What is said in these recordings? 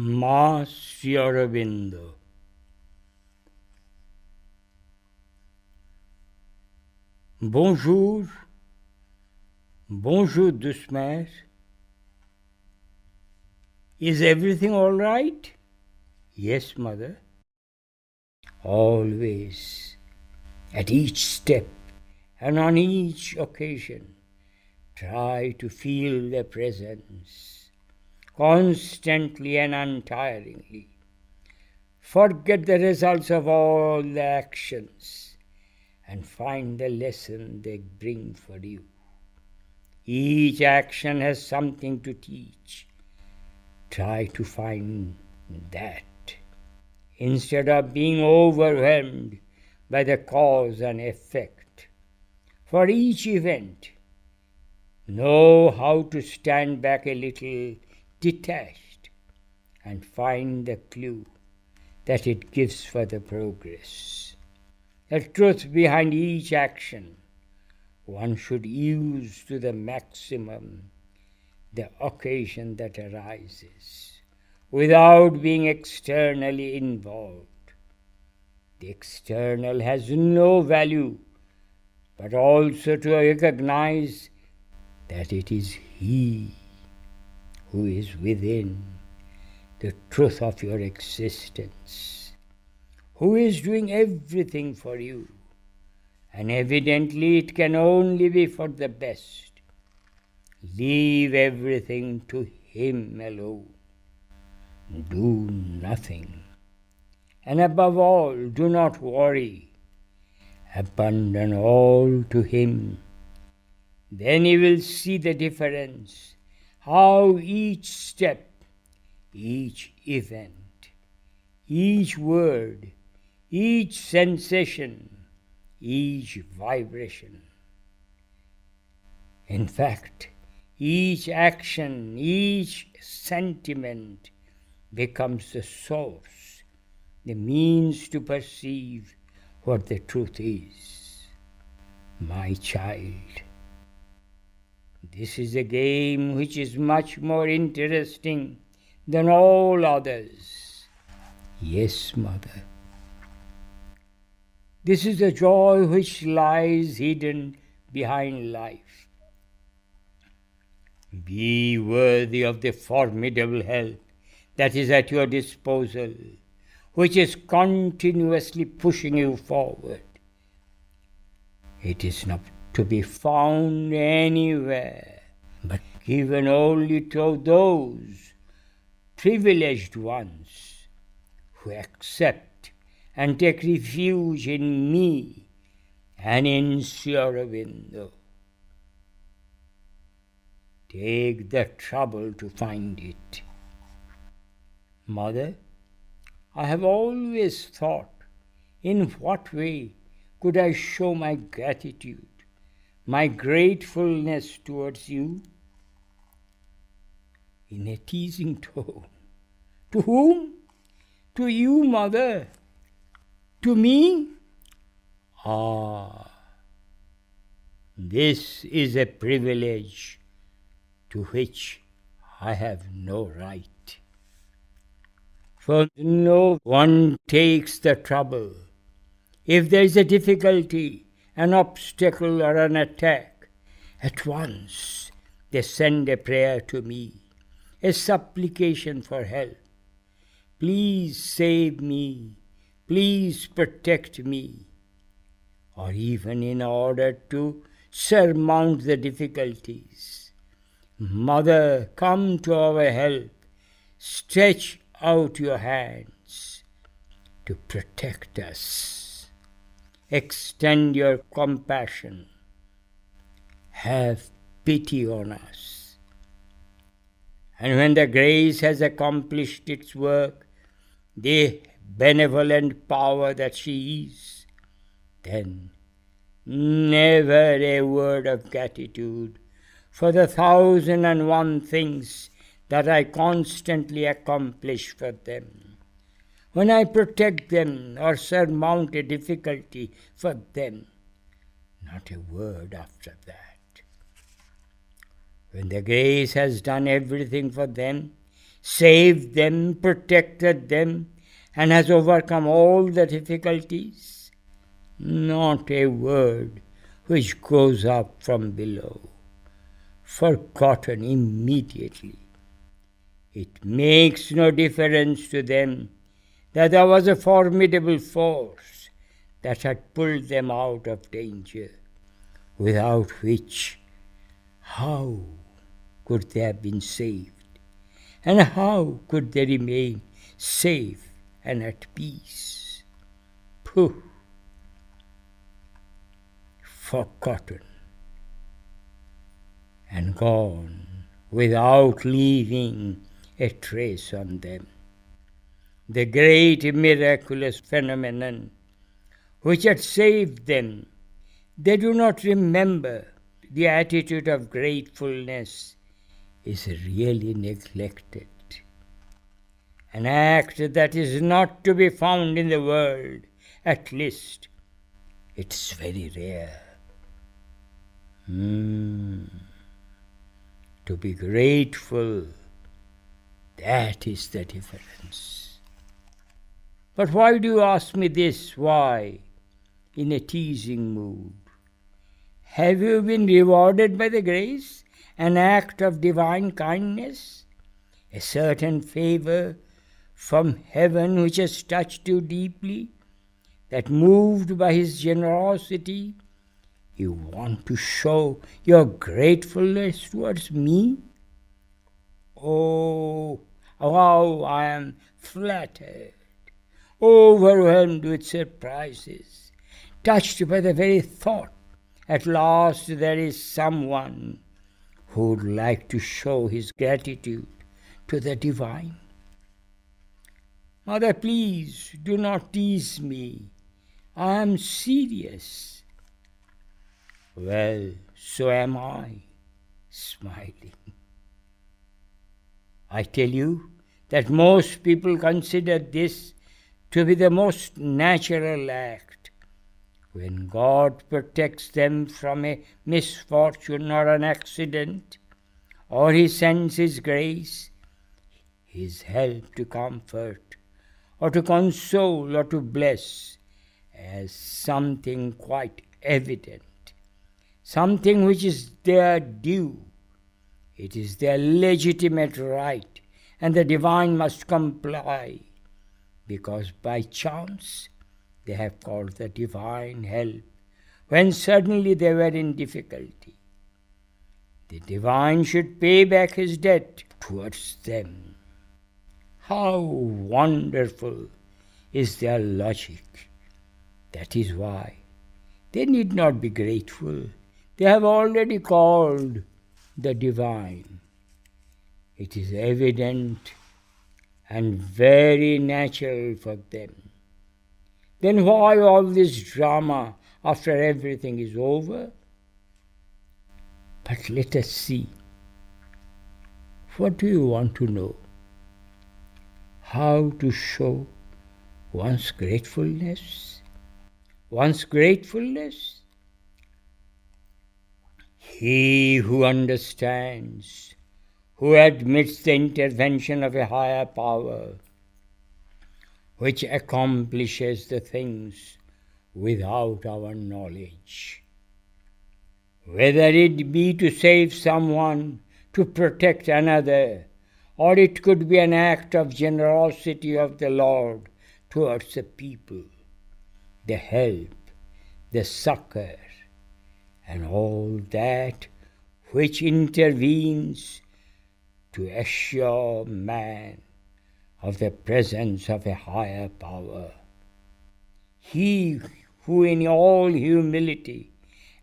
Ma Sri Aurobindo. Bonjour, bonjour Douce Mère. Is everything all right? Yes, mother. Always, at each step and on each occasion, try to feel the presence constantly and untiringly. Forget the results of all the actions and find the lesson they bring for you. Each action has something to teach. Try to find that instead of being overwhelmed by the cause and effect. For each event, know how to stand back a little detached and find the clue that it gives for the progress. The truth behind each action one should use to the maximum the occasion that arises without being externally involved. The external has no value, but also to recognize that it is He who is within the truth of your existence, who is doing everything for you, and evidently it can only be for the best. Leave everything to Him alone do nothing. And above all, do not worry. Abandon all to Him. Then you will see the difference, how each step, each event, each word, each sensation, each vibration. In fact, each action, each sentiment, becomes the source, the means to perceive what the truth is. My child, this is a game which is much more interesting than all others. Yes, mother. This is the joy which lies hidden behind life. Be worthy of the formidable help that is at your disposal, which is continuously pushing you forward. It is not to be found anywhere, but given only to those privileged ones who accept and take refuge in me and in Sri Aurobindo. Take the trouble to find it. Mother, I have always thought, in what way could I show my gratitude, my gratefulness towards you? In a teasing tone. To whom? To you, mother. To me? Ah, this is a privilege to which I have no right for no one takes the trouble. If there is a difficulty, an obstacle, or an attack, at once they send a prayer to me, a supplication for help. Please save me, please protect me. Or even in order to surmount the difficulties. Mother, come to our help. Stretch out your hands to protect us. Extend your compassion. Have pity on us. And when the grace has accomplished its work, the benevolent power that she is, then never a word of gratitude for the thousand and one things that I constantly accomplish for them. When I protect them or surmount a difficulty for them, not a word after that. When the grace has done everything for them, saved them, protected them, and has overcome all the difficulties? Not a word which goes up from below, forgotten immediately. It makes no difference to them that there was a formidable force that had pulled them out of danger, without which how could they have been saved? And how could they remain safe and at peace? Pooh! Forgotten and gone without leaving a trace on them. The great miraculous phenomenon which had saved them, they do not remember the attitude of gratefulness is really neglected. An act that is not to be found in the world, at least, it's very rare. Mm. To be grateful, that is the difference. But why do you ask me this? Why? In a teasing mood. Have you been rewarded by the grace? An act of divine kindness? A certain favor from heaven which has touched you deeply? That moved by his generosity, you want to show your gratefulness towards me? Oh, how I am flattered, overwhelmed with surprises, touched by the very thought at last there is someone who would like to show his gratitude to the divine. Mother, please do not tease me. I am serious. Well, so am I, smiling. I tell you that most people consider this to be the most natural act when God protects them from a misfortune or an accident, or He sends His grace, His help to comfort, or to console, or to bless, as something quite evident, something which is their due. It is their legitimate right, and the divine must comply, because by chance they have called the divine help when suddenly they were in difficulty. The divine should pay back his debt towards them. How wonderful is their logic! That is why they need not be grateful. They have already called the divine. It is evident and very natural for them. Then why all this drama after everything is over? But let us see. What do you want to know? How to show one's gratefulness? One's gratefulness? He who understands, who admits the intervention of a higher power, which accomplishes the things without our knowledge. Whether it be to save someone, to protect another, or it could be an act of generosity of the Lord towards the people, the help, the succor, and all that which intervenes to assure man of the presence of a higher power. He who in all humility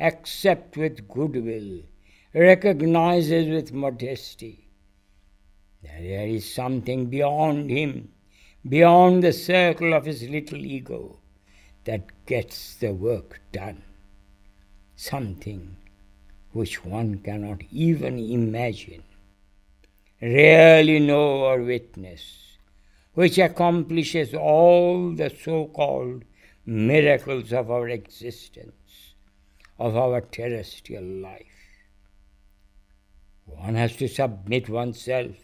accepts with goodwill, recognizes with modesty that there is something beyond him, beyond the circle of his little ego, that gets the work done. Something which one cannot even imagine, rarely know or witness which accomplishes all the so called miracles of our existence, of our terrestrial life. One has to submit oneself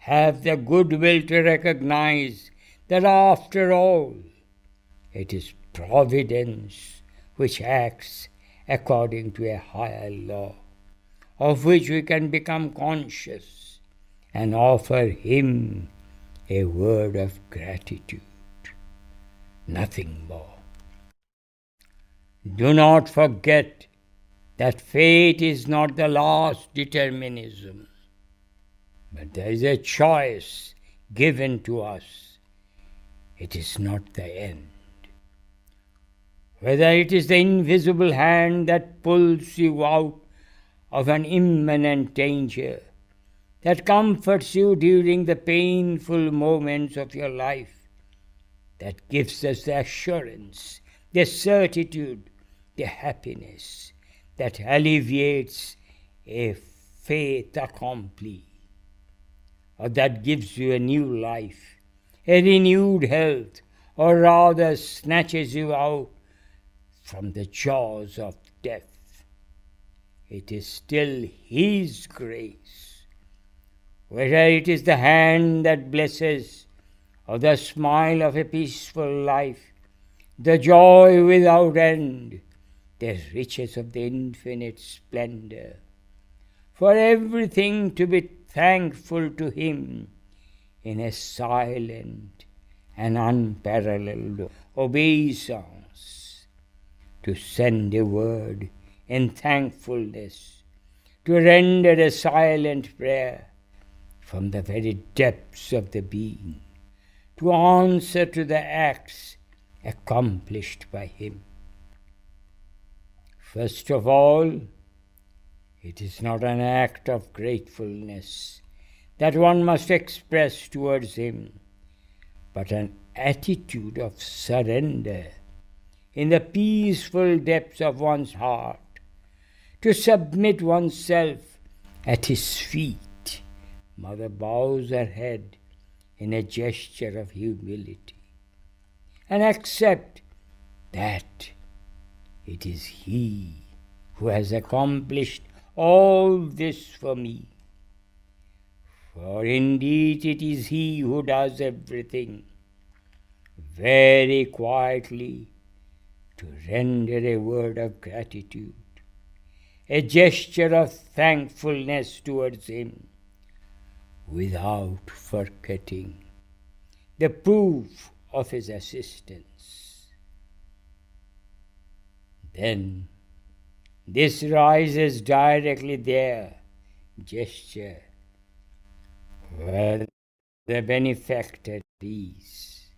have the goodwill to recognize that after all, it is providence which acts according to a higher law, of which we can become conscious and offer Him a word of gratitude. Nothing more. Do not forget that fate is not the last determinism, but there is a choice given to us. It is not the end. Whether it is the invisible hand that pulls you out of an imminent danger, that comforts you during the painful moments of your life, that gives us the assurance, the certitude, the happiness that alleviates a fait accompli, or that gives you a new life, a renewed health, or rather snatches you out from the jaws of death. It is still His grace. Whether it is the hand that blesses, or the smile of a peaceful life, the joy without end, the riches of the infinite splendor. For everything to be thankful to Him in a silent and unparalleled obeisance, to send a word in thankfulness, to render a silent prayer from the very depths of the being, to answer to the acts accomplished by Him. First of all, it is not an act of gratefulness that one must express towards Him, but an attitude of surrender in the peaceful depths of one's heart, to submit oneself at His feet. Mother bows her head in a gesture of humility and accept that it is He who has accomplished all this for me. For indeed it is He who does everything, very quietly to render a word of gratitude, a gesture of thankfulness towards Him, without forgetting the proof of His assistance. Then this rises directly there, gesture, where the benefactor is.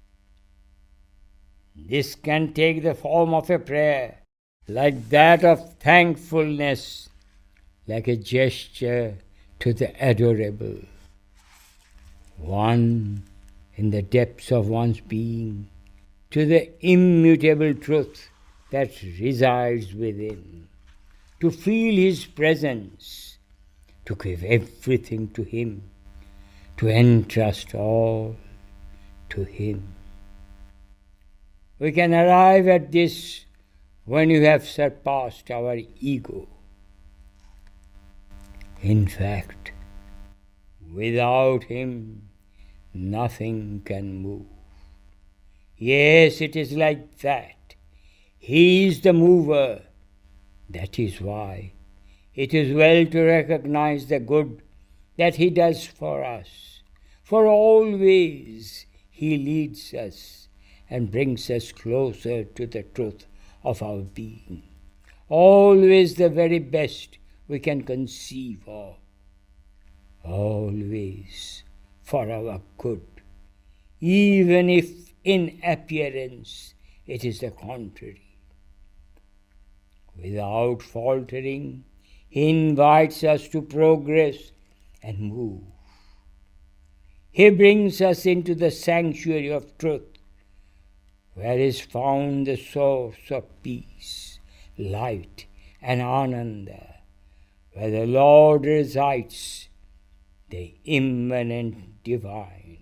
This can take the form of a prayer, like that of thankfulness, like a gesture to the adorable. One in the depths of one's being, to the immutable truth that resides within, to feel His presence, to give everything to Him, to entrust all to Him. We can arrive at this when you have surpassed our ego. In fact, without Him, nothing can move. Yes, it is like that. He is the mover. That is why it is well to recognize the good that He does for us. For always He leads us and brings us closer to the truth of our being. Always the very best we can conceive of. Always for our good, even if in appearance it is the contrary without faltering, He invites us to progress and move. He brings us into the sanctuary of truth, where is found the source of peace, light, and ananda, where the Lord resides, the immanent divine.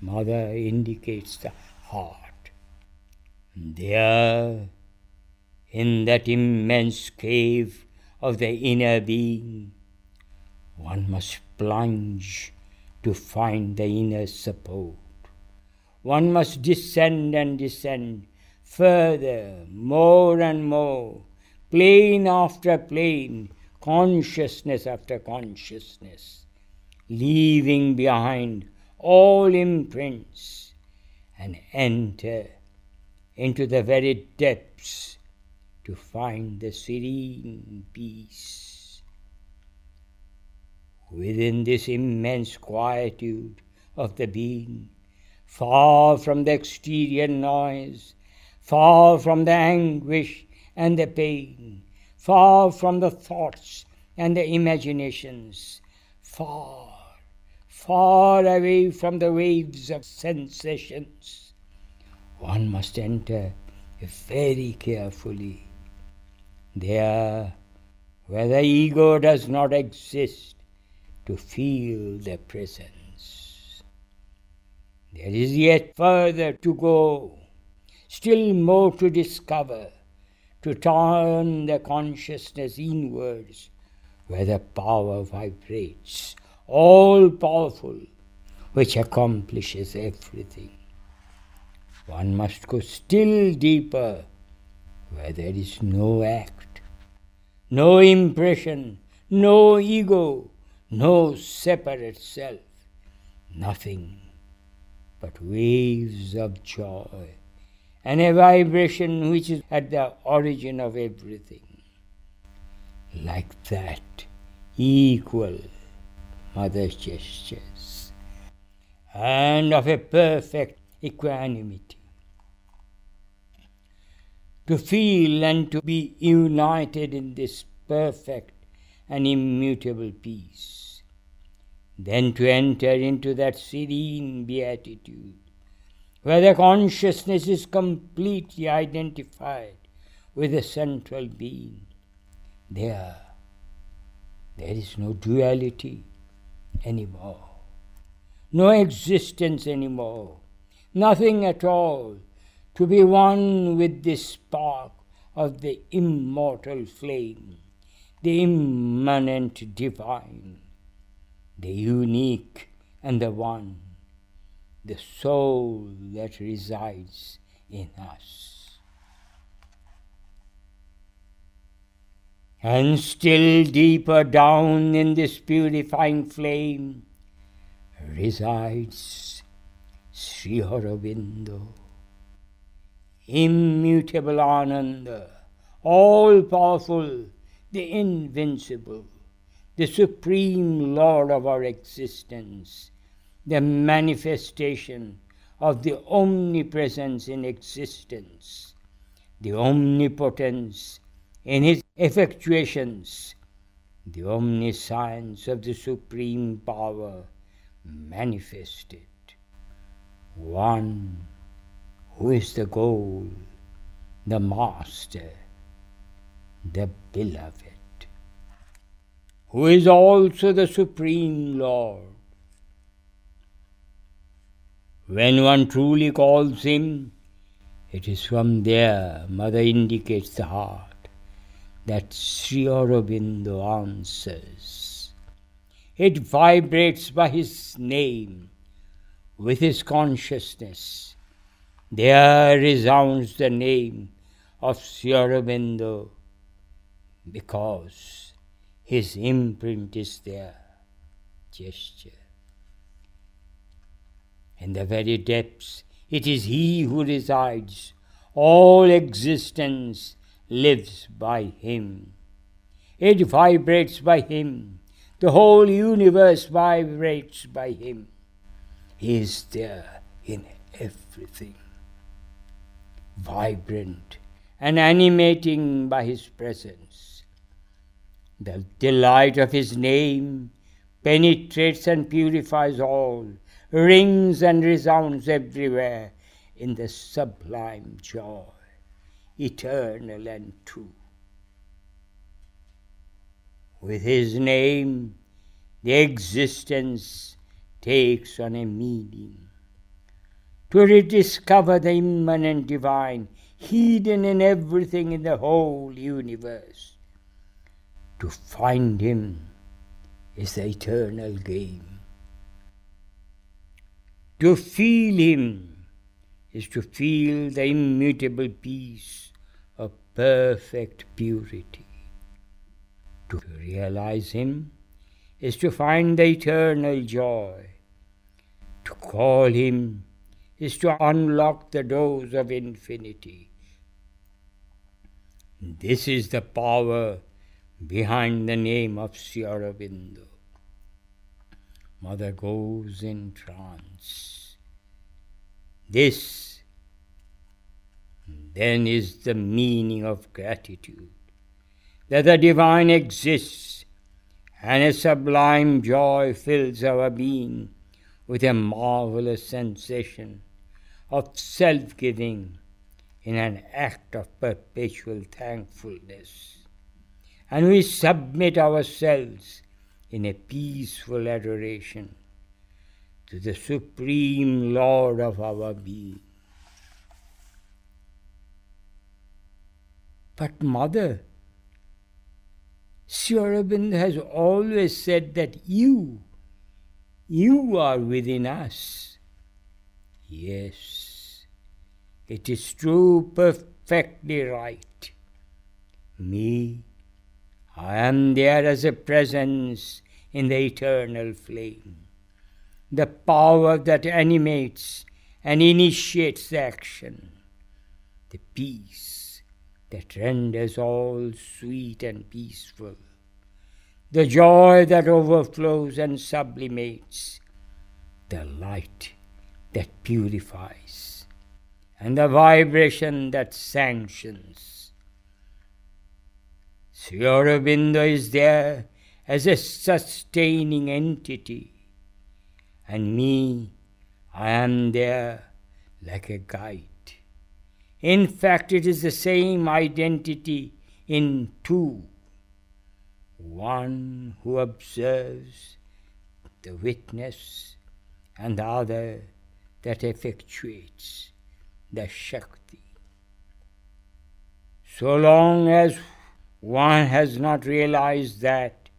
Mother indicates the heart. There, in that immense cave of the inner being, one must plunge to find the inner support. One must descend and descend further, more and more, plane after plane, consciousness after consciousness, leaving behind all imprints and enter into the very depths to find the serene peace. Within this immense quietude of the being, far from the exterior noise, far from the anguish and the pain, far from the thoughts and the imaginations, far, far away from the waves of sensations. One must enter very carefully. There, where the ego does not exist, to feel the presence. There is yet further to go, still more to discover, to turn the consciousness inwards, where the power vibrates, all powerful, which accomplishes everything. One must go still deeper, where there is no act, no impression, no ego, no separate self, nothing but waves of joy and a vibration which is at the origin of everything. Like that, equal mother's gestures, and of a perfect equanimity. To feel and to be united in this perfect and immutable peace. Then to enter into that serene beatitude where the consciousness is completely identified with the central being. There, there is no duality anymore, no existence anymore, nothing at all. To be one with this spark of the immortal flame, the immanent divine, the unique and the one the soul that resides in us. And still deeper down in this purifying flame resides Sri Aurobindo, immutable Ananda, all powerful, the invincible, the supreme Lord of our existence the manifestation of the omnipresence in existence, the omnipotence in his effectuations, the omniscience of the supreme power manifested. One who is the goal, the master, the beloved, who is also the supreme Lord. When one truly calls him, it is from there Mother indicates the heart that Sri Aurobindo answers. It vibrates by his name, with his consciousness. There resounds the name of Sri Aurobindo because his imprint is there. Gesture in the very depths. It is He who resides. All existence lives by Him. It vibrates by Him. The whole universe vibrates by Him. He is there in everything, vibrant and animating by His presence. The delight of His name penetrates and purifies all rings and resounds everywhere in the sublime joy, eternal and true. With his name, the existence takes on a meaning. To rediscover the immanent divine, hidden in everything in the whole universe. To find him is the eternal game To feel Him is to feel the immutable peace perfect purity. To realize Him is to find the eternal joy. To call Him is to unlock the doors of infinity. This is the power behind the name of Sri Aurobindo. Mother goes in trance. This then is the meaning of gratitude that the divine exists and a sublime joy fills our being with a marvelous sensation of self giving in an act of perpetual thankfulness. And we submit ourselves in a peaceful adoration to the Supreme Lord of our being. But, Mother, Sri has always said that you, you are within us. Yes, it is true, perfectly right. Me, I am there as a presence in the eternal flame, the power that animates and initiates the action, the peace that renders all sweet and peaceful, the joy that overflows and sublimates, the light that purifies, and the vibration that sanctions. Sri Aurobindo is there as a sustaining entity, and me, I am there like a guide. In fact, it is the same identity in two one who observes, the witness, and the other that effectuates the Shakti. So long as one has not realized that,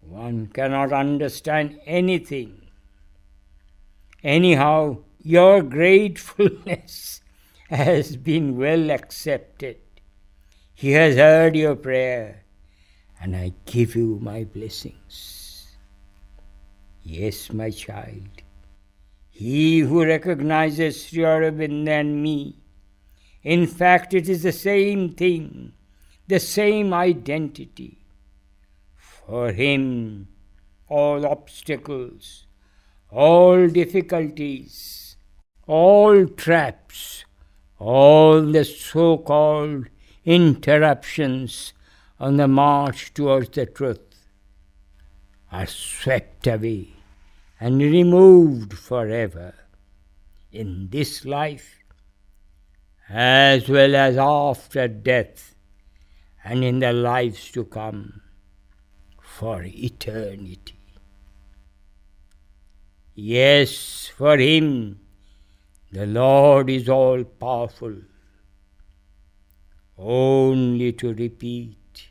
one cannot understand anything. Anyhow, your gratefulness has been well accepted. He has heard your prayer, and I give you my blessings. Yes, my child, he who recognizes Sri Aurobindo and me, in fact, it is the same thing, the same identity. For him, all obstacles, all difficulties, all traps, all the so called interruptions on the march towards the truth are swept away and removed forever in this life as well as after death and in the lives to come for eternity. Yes, for him the Lord is all powerful. Only to repeat,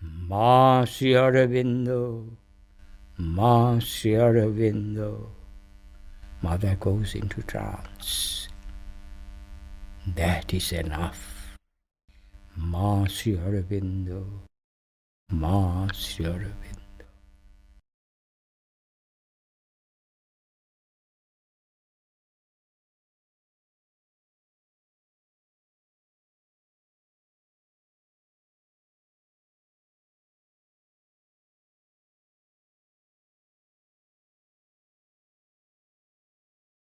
Ma Sri Aurobindo, Ma Sri Aurobindo. Mother goes into trance. That is enough. Ma Sri Aurobindo, Ma Sri Aurobindo.